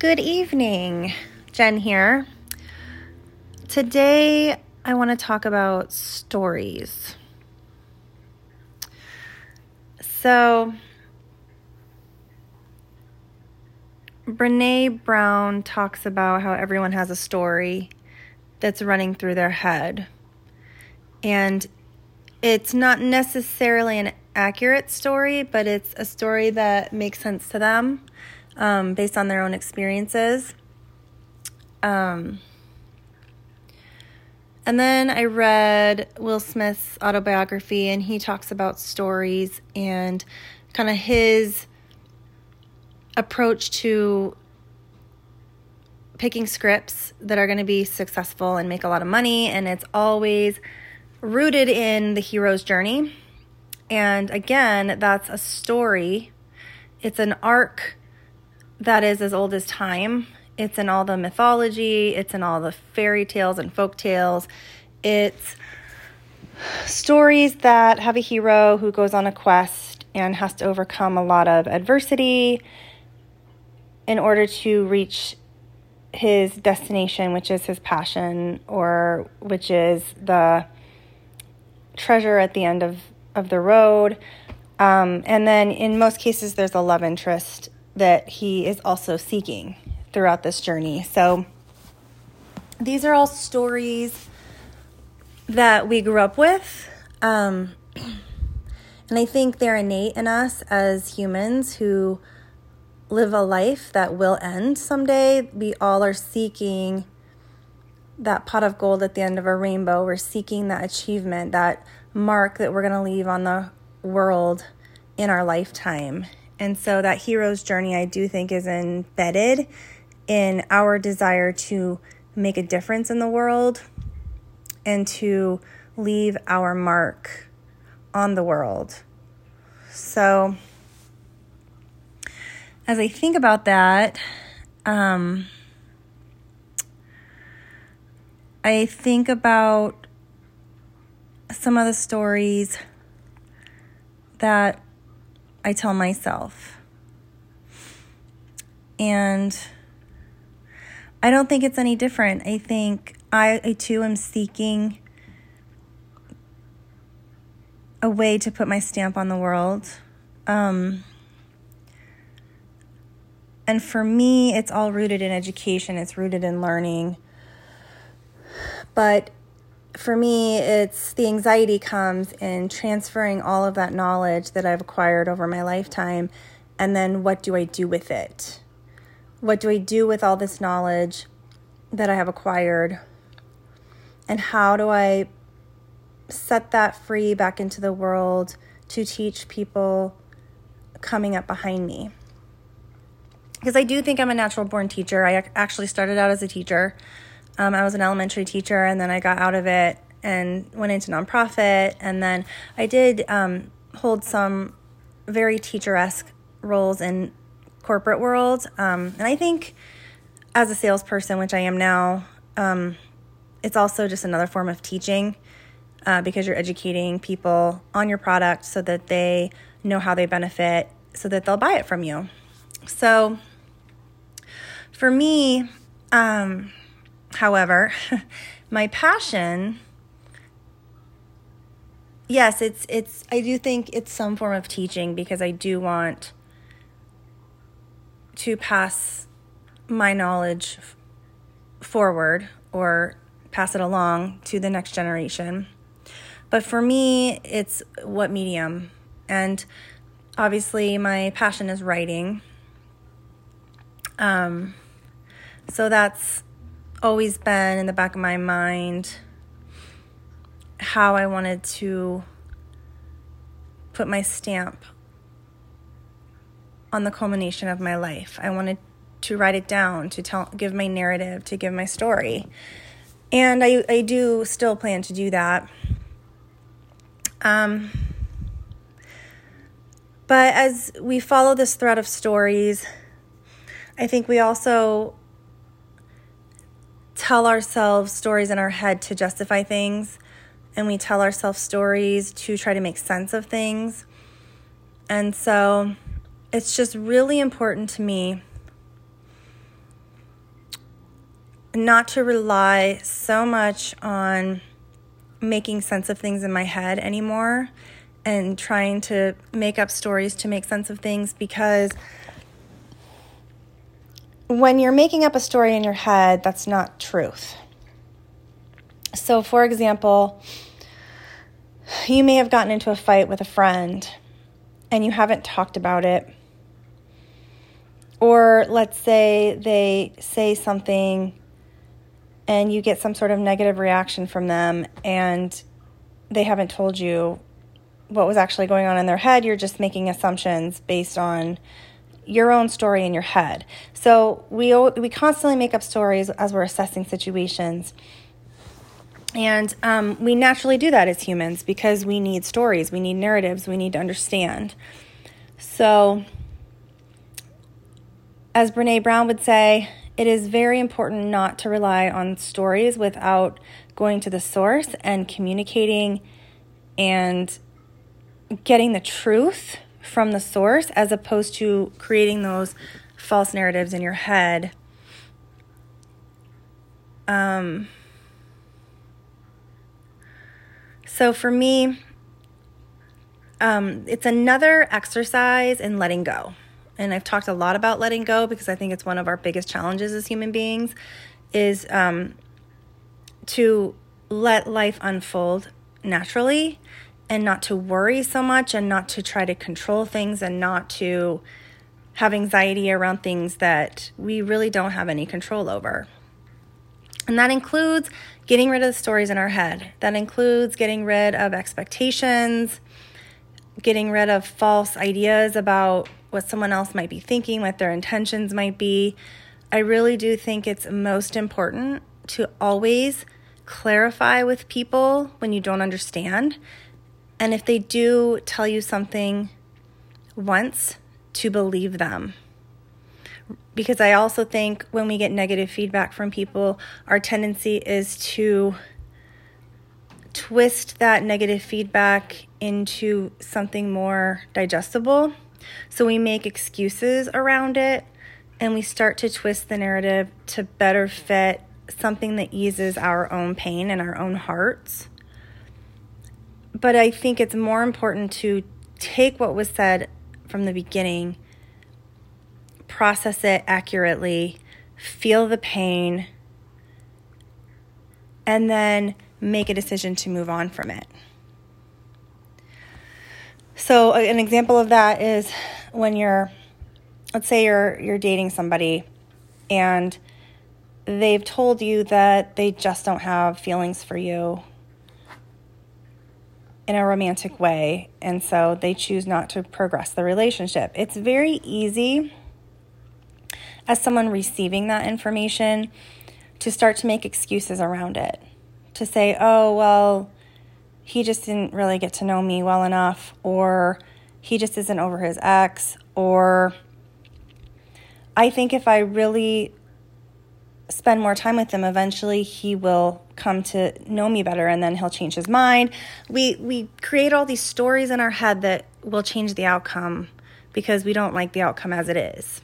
Good evening, Jen here. Today, I want to talk about stories. So, Brene Brown talks about how everyone has a story that's running through their head. And it's not necessarily an accurate story, but it's a story that makes sense to them um, based on their own experiences. Um, and then I read Will Smith's autobiography, and he talks about stories and kind of his approach to picking scripts that are going to be successful and make a lot of money. And it's always rooted in the hero's journey. And again, that's a story, it's an arc that is as old as time. It's in all the mythology, it's in all the fairy tales and folk tales. It's stories that have a hero who goes on a quest and has to overcome a lot of adversity in order to reach his destination, which is his passion, or which is the treasure at the end of, of the road. Um, and then in most cases, there's a love interest that he is also seeking throughout this journey. So these are all stories that we grew up with. Um, and I think they're innate in us as humans who live a life that will end someday. We all are seeking that pot of gold at the end of a rainbow. We're seeking that achievement, that mark that we're going to leave on the world in our lifetime. And so that hero's journey, I do think, is embedded in our desire to make a difference in the world and to leave our mark on the world. So, as I think about that, um, I think about some of the stories that I tell myself. And I don't think it's any different. I think I, I too am seeking a way to put my stamp on the world. Um, and for me, it's all rooted in education, it's rooted in learning. But for me, it's the anxiety comes in transferring all of that knowledge that I've acquired over my lifetime. And then what do I do with it? What do I do with all this knowledge that I have acquired? And how do I set that free back into the world to teach people coming up behind me? Because I do think I'm a natural born teacher. I actually started out as a teacher. Um, I was an elementary teacher, and then I got out of it and went into nonprofit. And then I did um, hold some very teacher esque roles in corporate world. Um, and I think as a salesperson, which I am now, um, it's also just another form of teaching uh, because you're educating people on your product so that they know how they benefit, so that they'll buy it from you. So for me, um, however, my passion yes, it's it's I do think it's some form of teaching because I do want to pass my knowledge forward or pass it along to the next generation. But for me, it's what medium. And obviously, my passion is writing. Um, so that's always been in the back of my mind how I wanted to put my stamp on the culmination of my life. I wanted to write it down, to tell give my narrative, to give my story. And I, I do still plan to do that. Um, but as we follow this thread of stories, I think we also tell ourselves stories in our head to justify things, and we tell ourselves stories to try to make sense of things. And so it's just really important to me not to rely so much on making sense of things in my head anymore and trying to make up stories to make sense of things because when you're making up a story in your head, that's not truth. So, for example, you may have gotten into a fight with a friend and you haven't talked about it. Or let's say they say something and you get some sort of negative reaction from them and they haven't told you what was actually going on in their head. You're just making assumptions based on your own story in your head. So we we constantly make up stories as we're assessing situations. And um, we naturally do that as humans because we need stories, we need narratives, we need to understand. So, as Brene Brown would say, it is very important not to rely on stories without going to the source and communicating and getting the truth from the source as opposed to creating those false narratives in your head. Um, so for me, um, it's another exercise in letting go. And I've talked a lot about letting go because I think it's one of our biggest challenges as human beings is um, to let life unfold naturally and not to worry so much and not to try to control things and not to have anxiety around things that we really don't have any control over. And that includes getting rid of the stories in our head. That includes getting rid of expectations, getting rid of false ideas about what someone else might be thinking, what their intentions might be. I really do think it's most important to always clarify with people when you don't understand and if they do tell you something once, to believe them. Because I also think when we get negative feedback from people, our tendency is to twist that negative feedback into something more digestible. So we make excuses around it and we start to twist the narrative to better fit something that eases our own pain and our own hearts but I think it's more important to take what was said from the beginning, process it accurately, feel the pain, and then make a decision to move on from it. So an example of that is when you're let's say you're you're dating somebody and they've told you that they just don't have feelings for you in a romantic way, and so they choose not to progress the relationship. It's very easy as someone receiving that information to start to make excuses around it. To say, oh, well, he just didn't really get to know me well enough, or he just isn't over his ex, or I think if I really spend more time with him, eventually he will come to know me better and then he'll change his mind. We we create all these stories in our head that will change the outcome because we don't like the outcome as it is.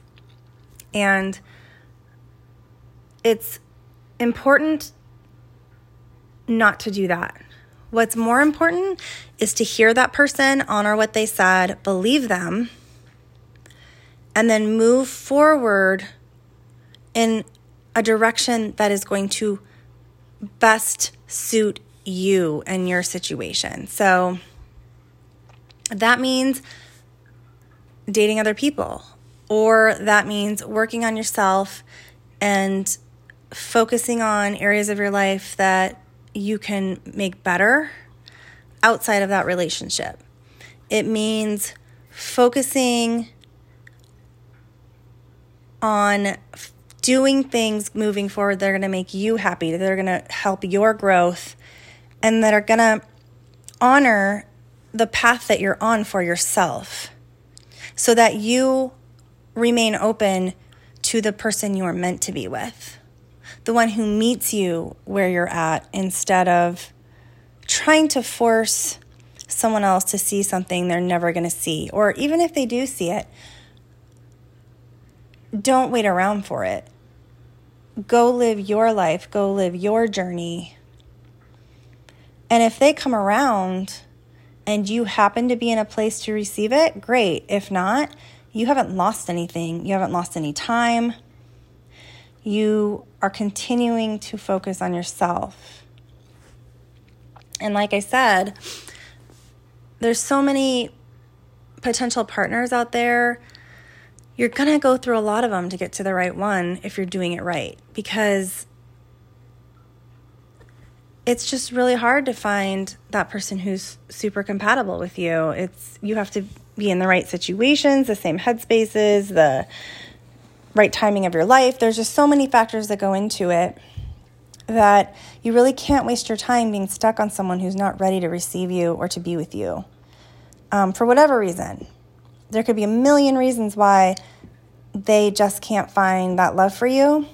And it's important not to do that. What's more important is to hear that person, honor what they said, believe them, and then move forward in a direction that is going to best suit you and your situation. So that means dating other people, or that means working on yourself and focusing on areas of your life that you can make better outside of that relationship. It means focusing on doing things moving forward that are going to make you happy, that are going to help your growth, and that are going to honor the path that you're on for yourself so that you remain open to the person you are meant to be with, the one who meets you where you're at instead of trying to force someone else to see something they're never going to see. Or even if they do see it, don't wait around for it go live your life, go live your journey. And if they come around and you happen to be in a place to receive it, great. If not, you haven't lost anything. You haven't lost any time. You are continuing to focus on yourself. And like I said, there's so many potential partners out there. You're going to go through a lot of them to get to the right one if you're doing it right because it's just really hard to find that person who's super compatible with you. It's you have to be in the right situations, the same headspaces, the right timing of your life. There's just so many factors that go into it that you really can't waste your time being stuck on someone who's not ready to receive you or to be with you um, for whatever reason. There could be a million reasons why they just can't find that love for you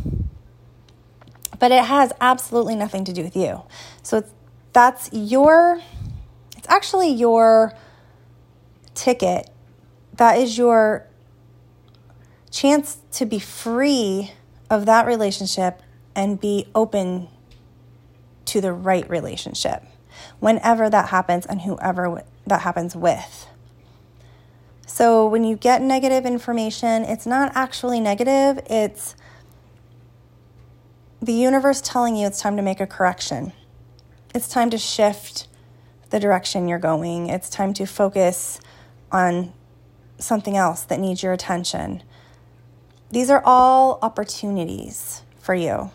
but it has absolutely nothing to do with you. So that's your, it's actually your ticket. That is your chance to be free of that relationship and be open to the right relationship whenever that happens and whoever that happens with. So when you get negative information, it's not actually negative, it's the universe telling you it's time to make a correction. It's time to shift the direction you're going. It's time to focus on something else that needs your attention. These are all opportunities for you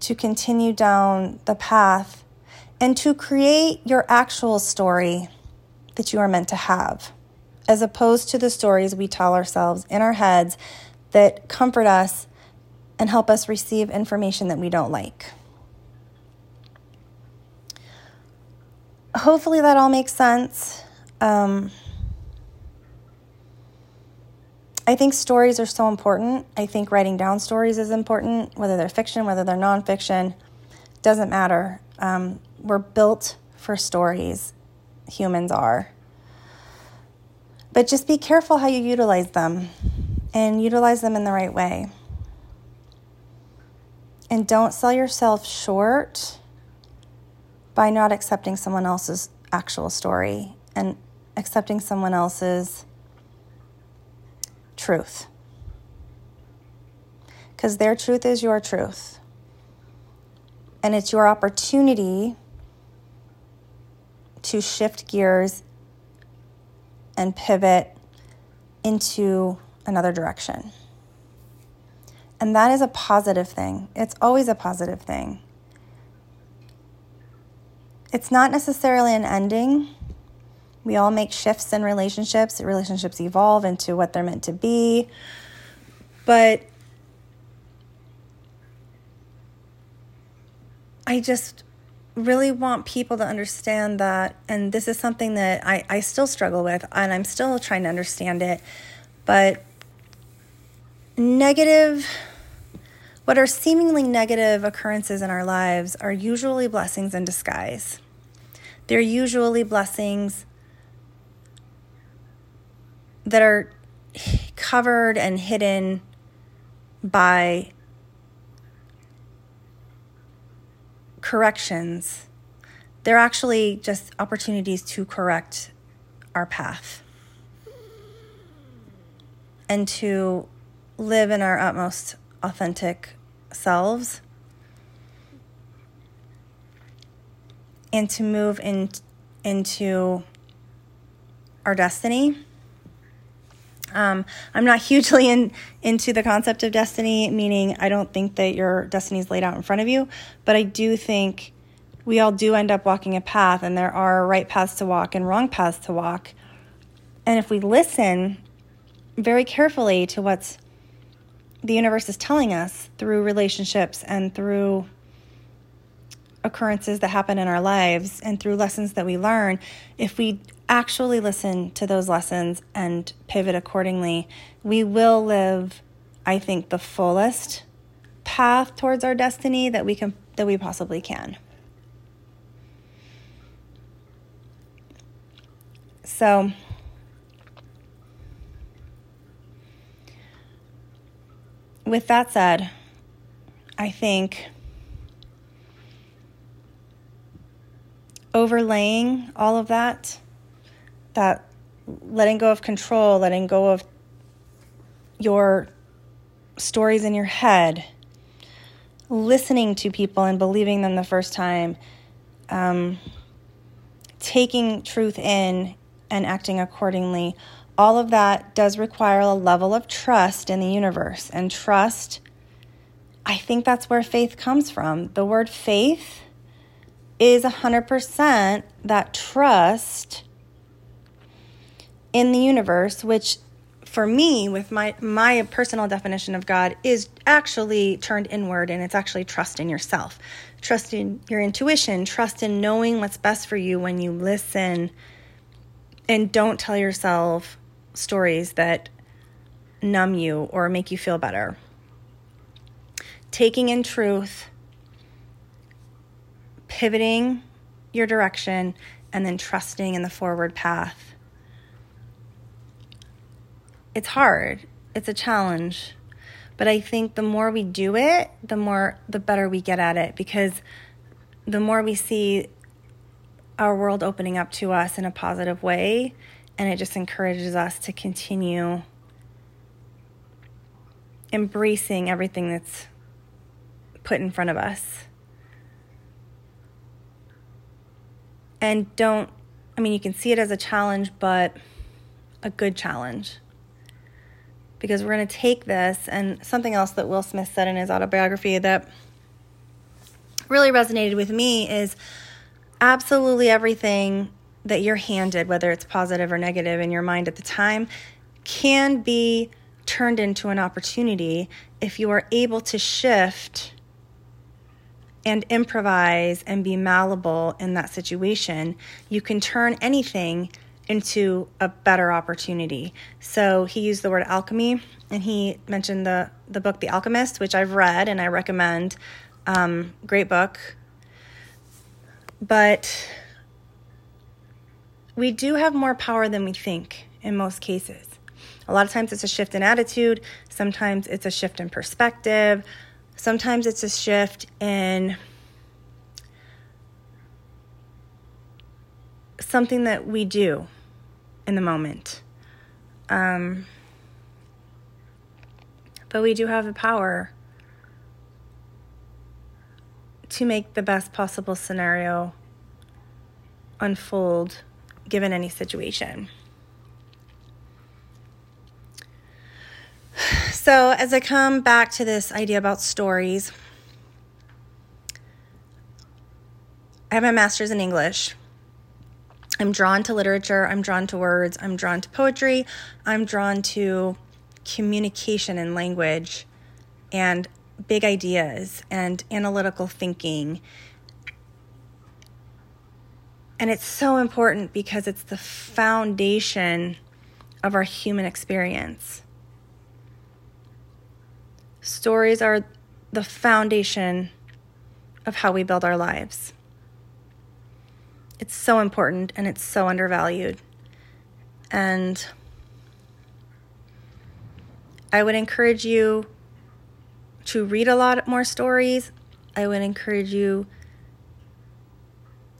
to continue down the path and to create your actual story that you are meant to have, as opposed to the stories we tell ourselves in our heads that comfort us and help us receive information that we don't like. Hopefully, that all makes sense. Um, I think stories are so important. I think writing down stories is important, whether they're fiction, whether they're nonfiction, doesn't matter. Um, we're built for stories, humans are. But just be careful how you utilize them and utilize them in the right way. And don't sell yourself short by not accepting someone else's actual story and accepting someone else's truth. Because their truth is your truth. And it's your opportunity to shift gears and pivot into another direction. And that is a positive thing. It's always a positive thing. It's not necessarily an ending. We all make shifts in relationships. Relationships evolve into what they're meant to be. But I just really want people to understand that, and this is something that I, I still struggle with, and I'm still trying to understand it. But negative what are seemingly negative occurrences in our lives are usually blessings in disguise. They're usually blessings that are covered and hidden by corrections. They're actually just opportunities to correct our path and to live in our utmost authentic selves and to move in, into our destiny. Um, I'm not hugely in, into the concept of destiny, meaning I don't think that your destiny is laid out in front of you, but I do think we all do end up walking a path, and there are right paths to walk and wrong paths to walk. And if we listen very carefully to what's the universe is telling us through relationships and through occurrences that happen in our lives and through lessons that we learn, if we actually listen to those lessons and pivot accordingly, we will live, I think, the fullest path towards our destiny that we can that we possibly can. So with that said, I think overlaying all of that, that letting go of control, letting go of your stories in your head, listening to people and believing them the first time, um, taking truth in and acting accordingly. All of that does require a level of trust in the universe. And trust, I think that's where faith comes from. The word faith is 100% that trust in the universe, which for me with my my personal definition of God is actually turned inward and it's actually trust in yourself. Trust in your intuition, trust in knowing what's best for you when you listen and don't tell yourself stories that numb you or make you feel better. Taking in truth, pivoting your direction, and then trusting in the forward path. It's hard, it's a challenge. But I think the more we do it, the more the better we get at it because the more we see our world opening up to us in a positive way and it just encourages us to continue embracing everything that's put in front of us. And don't, I mean, you can see it as a challenge, but a good challenge. Because we're going to take this, and something else that Will Smith said in his autobiography that really resonated with me is absolutely everything that you're handed, whether it's positive or negative in your mind at the time, can be turned into an opportunity if you are able to shift and improvise and be malleable in that situation, you can turn anything into a better opportunity. So he used the word alchemy and he mentioned the, the book The Alchemist, which I've read and I recommend. Um, great book. But we do have more power than we think in most cases. A lot of times it's a shift in attitude, sometimes it's a shift in perspective, Sometimes it's a shift in something that we do in the moment. Um, but we do have the power to make the best possible scenario unfold given any situation. So, as I come back to this idea about stories, I have my master's in English. I'm drawn to literature, I'm drawn to words, I'm drawn to poetry, I'm drawn to communication and language and big ideas and analytical thinking. And it's so important because it's the foundation of our human experience. Stories are the foundation of how we build our lives. It's so important and it's so undervalued. And I would encourage you to read a lot more stories. I would encourage you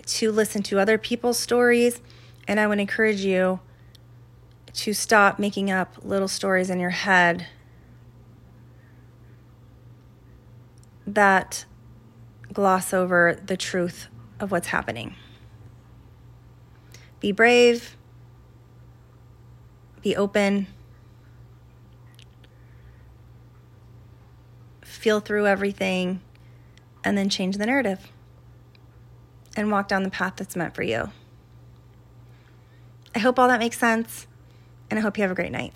to listen to other people's stories. And I would encourage you to stop making up little stories in your head that gloss over the truth of what's happening. Be brave, be open, feel through everything, and then change the narrative and walk down the path that's meant for you. I hope all that makes sense, and I hope you have a great night.